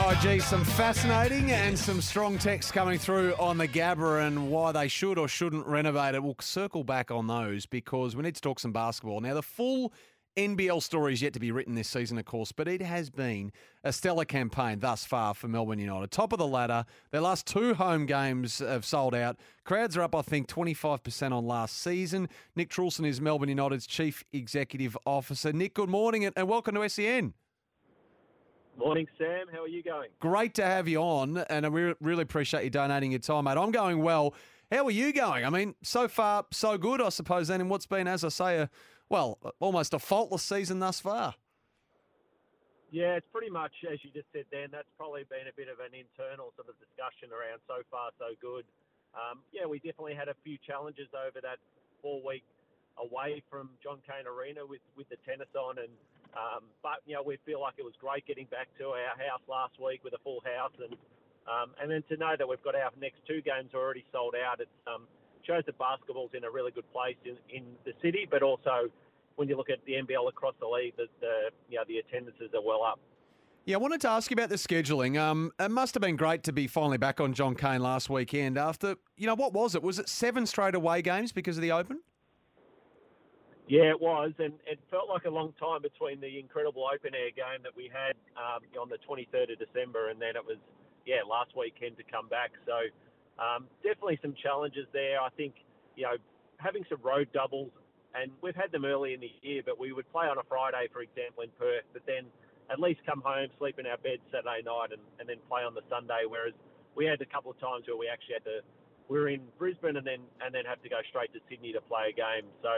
Oh, gee, some fascinating and some strong text coming through on the Gabba and why they should or shouldn't renovate it. We'll circle back on those because we need to talk some basketball. Now, the full NBL story is yet to be written this season, of course, but it has been a stellar campaign thus far for Melbourne United. Top of the ladder. Their last two home games have sold out. Crowds are up, I think, 25% on last season. Nick Truelson is Melbourne United's Chief Executive Officer. Nick, good morning and welcome to SEN. Morning, Sam. How are you going? Great to have you on, and we really appreciate you donating your time, mate. I'm going well. How are you going? I mean, so far, so good, I suppose, then, in what's been, as I say, a well, almost a faultless season thus far. Yeah, it's pretty much as you just said, Dan. That's probably been a bit of an internal sort of discussion around so far so good. Um, yeah, we definitely had a few challenges over that four week away from John Cain Arena with with the tennis on, and um, but you know we feel like it was great getting back to our house last week with a full house, and um, and then to know that we've got our next two games already sold out. It's um, shows that basketball's in a really good place in, in the city, but also when you look at the NBL across the league, that the you know the attendances are well up. Yeah, I wanted to ask you about the scheduling. Um, it must have been great to be finally back on John Cain last weekend. After you know what was it? Was it seven straight away games because of the Open? Yeah, it was, and it felt like a long time between the incredible open air game that we had um, on the 23rd of December, and then it was yeah last weekend to come back. So um, definitely some challenges there. I think, you know, having some road doubles, and we've had them early in the year, but we would play on a Friday, for example, in Perth, but then at least come home, sleep in our bed Saturday night, and, and then play on the Sunday. Whereas we had a couple of times where we actually had to, we were in Brisbane and then and then have to go straight to Sydney to play a game. So,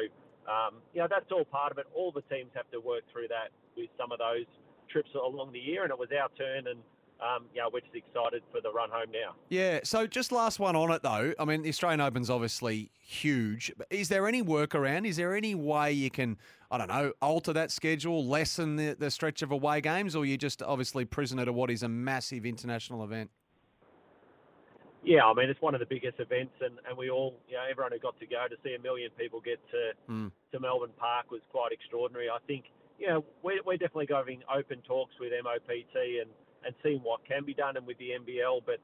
um, you know, that's all part of it. All the teams have to work through that with some of those trips along the year, and it was our turn, and um, yeah, we're just excited for the run home now. Yeah. So just last one on it though. I mean, the Australian Open's obviously huge. Is there any workaround? Is there any way you can, I don't know, alter that schedule, lessen the, the stretch of away games, or you just obviously prisoner to what is a massive international event? Yeah, I mean it's one of the biggest events, and, and we all, you know, everyone who got to go to see a million people get to mm. to Melbourne Park was quite extraordinary. I think, you know, we're, we're definitely going open talks with MOPT and and seeing what can be done and with the NBL. But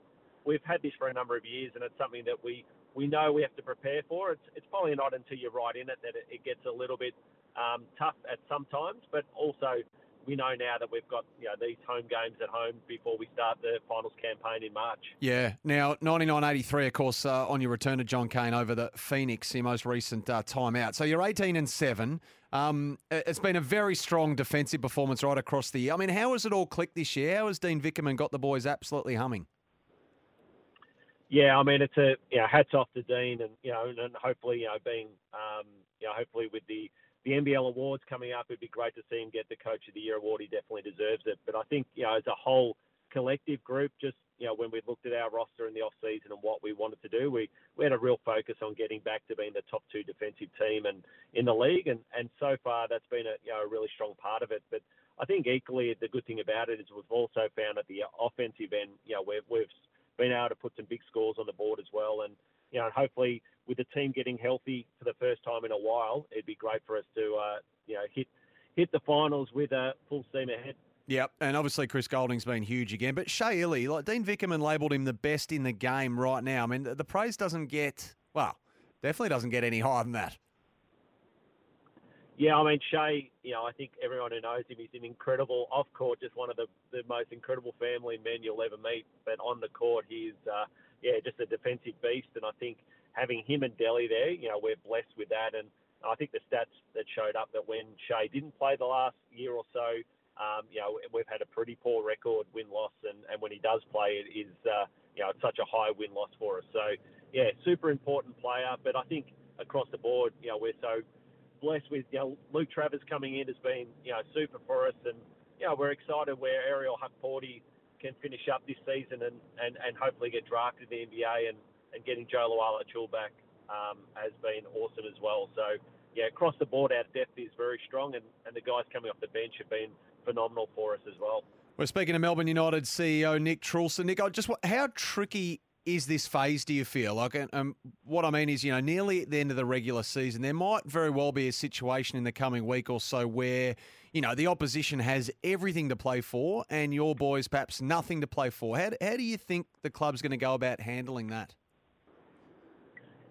we've had this for a number of years, and it's something that we we know we have to prepare for. It's it's probably not until you're right in it that it, it gets a little bit um, tough at some times, but also we know now that we've got you know these home games at home before we start the finals campaign in March. Yeah. Now, 99-83, of course, uh, on your return to John Cain over the Phoenix, your most recent uh, time out. So you're 18 and seven. Um, it's been a very strong defensive performance right across the year. I mean, how has it all clicked this year? How has Dean Vickerman got the boys absolutely humming? Yeah, I mean, it's a you know, hats off to Dean, and you know, and hopefully, you know, being um, you know, hopefully with the the NBL awards coming up, it'd be great to see him get the Coach of the Year award. He definitely deserves it. But I think you know, as a whole collective group, just you know, when we looked at our roster in the off season and what we wanted to do, we, we had a real focus on getting back to being the top two defensive team and in the league, and and so far that's been a you know a really strong part of it. But I think equally the good thing about it is we've also found at the offensive end, you know, we've we've been able to put some big scores on the board as well, and you know, and hopefully with the team getting healthy for the first time in a while, it'd be great for us to uh, you know hit hit the finals with a uh, full steam ahead. Yep, and obviously Chris Goulding's been huge again. But Shea Ili, like Dean Vickerman labelled him the best in the game right now. I mean, the praise doesn't get well, definitely doesn't get any higher than that. Yeah, I mean Shea, you know, I think everyone who knows him, he's an incredible off court, just one of the, the most incredible family men you'll ever meet. But on the court, he's uh, yeah, just a defensive beast. And I think having him and Delly there, you know, we're blessed with that. And I think the stats that showed up that when Shea didn't play the last year or so, um, you know, we've had a pretty poor record win loss, and, and when he does play, it is uh, you know it's such a high win loss for us. So yeah, super important player. But I think across the board, you know, we're so blessed with you know Luke Travers coming in has been you know super for us, and you know, we're excited where Ariel Hukporti can finish up this season and, and, and hopefully get drafted in the NBA and, and getting Jo Lual-Acuil back um, has been awesome as well. So, yeah, across the board, our depth is very strong, and, and the guys coming off the bench have been phenomenal for us as well. We're speaking to Melbourne United CEO Nick Truelson. Nick, I just how tricky is this phase? Do you feel like? Um, what I mean is, you know, nearly at the end of the regular season, there might very well be a situation in the coming week or so where you know the opposition has everything to play for, and your boys perhaps nothing to play for. How how do you think the club's going to go about handling that?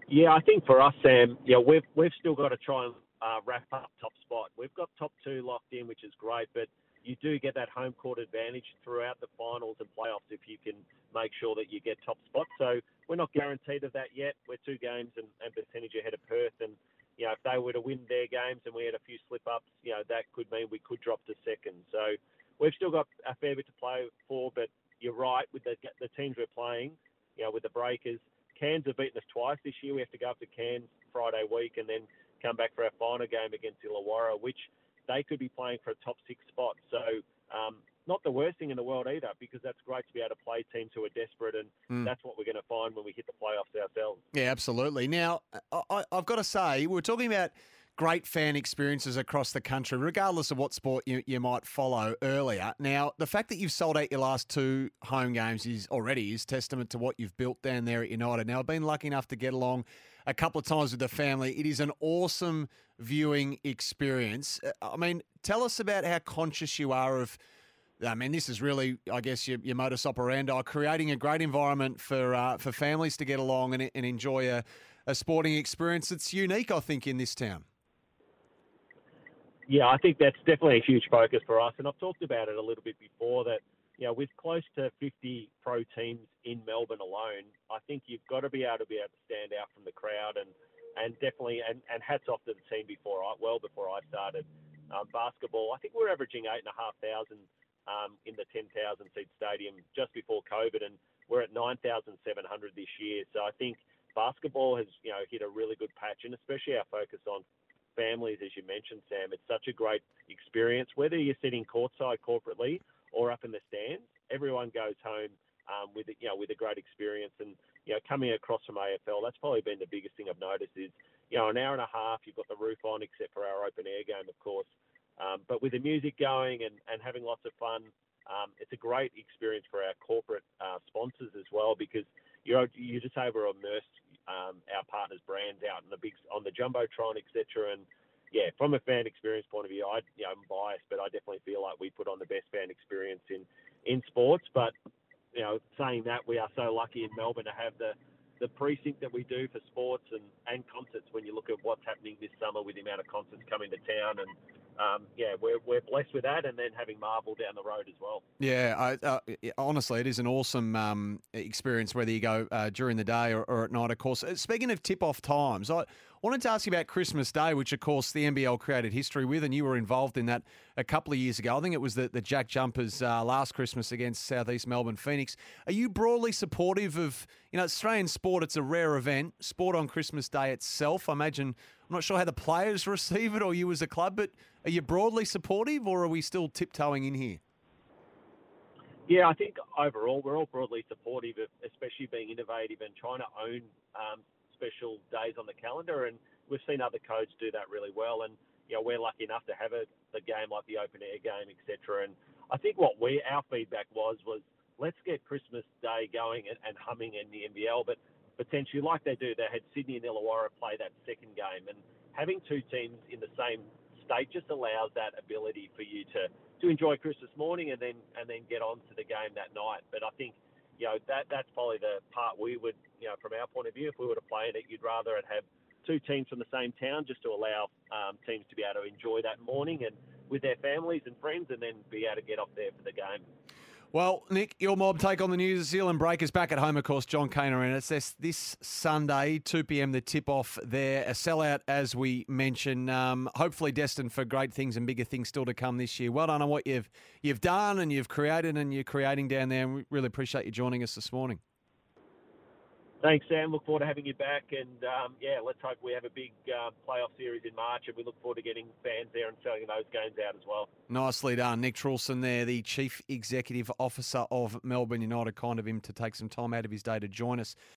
Yeah, I think for us, Sam, yeah, we've we've still got to try and uh, wrap up top spot. We've got top two locked in, which is great, but you do get that home court advantage throughout the finals and playoffs if you can make sure that you get top spot. So we're not guaranteed of that yet. We're two games and, and percentage ahead of Perth, and you know if they were to win their games and we had a few slip ups, you know that could mean we could drop to second. So we've still got a fair bit to play for, but you're right with the the teams we're playing. You know with the Breakers, Cairns have beaten us twice this year. We have to go up to Cairns Friday week and then come back for our final game against Illawarra, which they could be playing for a top six spot. So um, not the worst thing in the world either, because that's great to be able to play teams who are desperate, and mm. that's what we're going to find when we hit the playoffs ourselves. Yeah, absolutely. Now, I, have got to say, we're talking about great fan experiences across the country, regardless of what sport you, you might follow earlier. Now, the fact that you've sold out your last two home games is already is testament to what you've built down there at United. Now, I've been lucky enough to get along a couple of times with the family. It is an awesome viewing experience. Uh, I mean, tell us about how conscious you are of. I mean, this is really, I guess, your, your modus operandi, creating a great environment for uh, for families to get along and, and enjoy a, a sporting experience that's unique, I think, in this town. Yeah, I think that's definitely a huge focus for us, and I've talked about it a little bit before. That you know, with close to 50 pro teams in Melbourne alone, I think you've got to be able to be able to stand out from the crowd and and definitely and, and hats off to the team before I well before I started um, basketball. I think we're averaging eight and a half thousand um, in the 10,000 seat stadium just before COVID, and we're at 9,700 this year. So I think basketball has you know hit a really good patch, and especially our focus on families, as you mentioned, Sam. It's such a great experience, whether you're sitting courtside corporately or up in the stands. Everyone goes home um, with you know with a great experience, and you know coming across from AFL, that's probably been the biggest thing I've noticed is you know an hour and a half, you've got the roof on, except for our open air game, of course. Um, but with the music going and, and having lots of fun, um, it's a great experience for our corporate uh, sponsors as well because you're you just able to immerse um, our partners' brands out in the big on the jumbotron, etc. And yeah, from a fan experience point of view, I you know, I'm biased, but I definitely feel like we put on the best fan experience in in sports. But you know, saying that, we are so lucky in Melbourne to have the the precinct that we do for sports and, and concerts when you look at what's happening this summer with the amount of concerts coming to town and um, yeah, we're, we're blessed with that, and then having Marvel down the road as well. Yeah, I, uh, honestly, it is an awesome um, experience whether you go uh, during the day or, or, at night. Of course, uh, speaking of tip-off times, I wanted to ask you about Christmas Day, which of course the NBL created history with, and you were involved in that a couple of years ago. I think it was the, the Jack Jumpers uh, last Christmas against Southeast Melbourne Phoenix. Are you broadly supportive of you know Australian sport? It's a rare event. Sport on Christmas Day itself, I imagine I'm not sure how the players receive it or you as a club, but are you broadly supportive or are we still tiptoeing in here? Yeah, I think overall we're all broadly supportive, of especially being innovative and trying to own um, special days on the calendar. And we've seen other codes do that really well. And you know, we're lucky enough to have a, a game like the open air game, etc. And I think what we our feedback was was let's get Christmas Day going and, and humming in the NBL, but potentially, like they do, they had Sydney and Illawarra play that second game, and having two teams in the same state just allows that ability for you to to enjoy Christmas morning and then and then get on to the game that night. But I think you know that that's probably the part we would you know from our point of view, if we were to play it, you'd rather it have two teams from the same town just to allow um, teams to be able to enjoy that morning and with their families and friends, and then be able to get off there for the game. Well, Nick, your mob take on the New Zealand Breakers back at home, of course, John Kaner, and it's this, this Sunday, 2 p.m., the tip off there. A sellout, as we mentioned, um, hopefully destined for great things and bigger things still to come this year. Well done on what you've, you've done and you've created and you're creating down there, and we really appreciate you joining us this morning. Thanks, Sam. Look forward to having you back. And um, yeah, let's hope we have a big uh, playoff series in March. And we look forward to getting fans there and selling those games out as well. Nicely done. Nick Truelson there, the Chief Executive Officer of Melbourne United. Kind of him to take some time out of his day to join us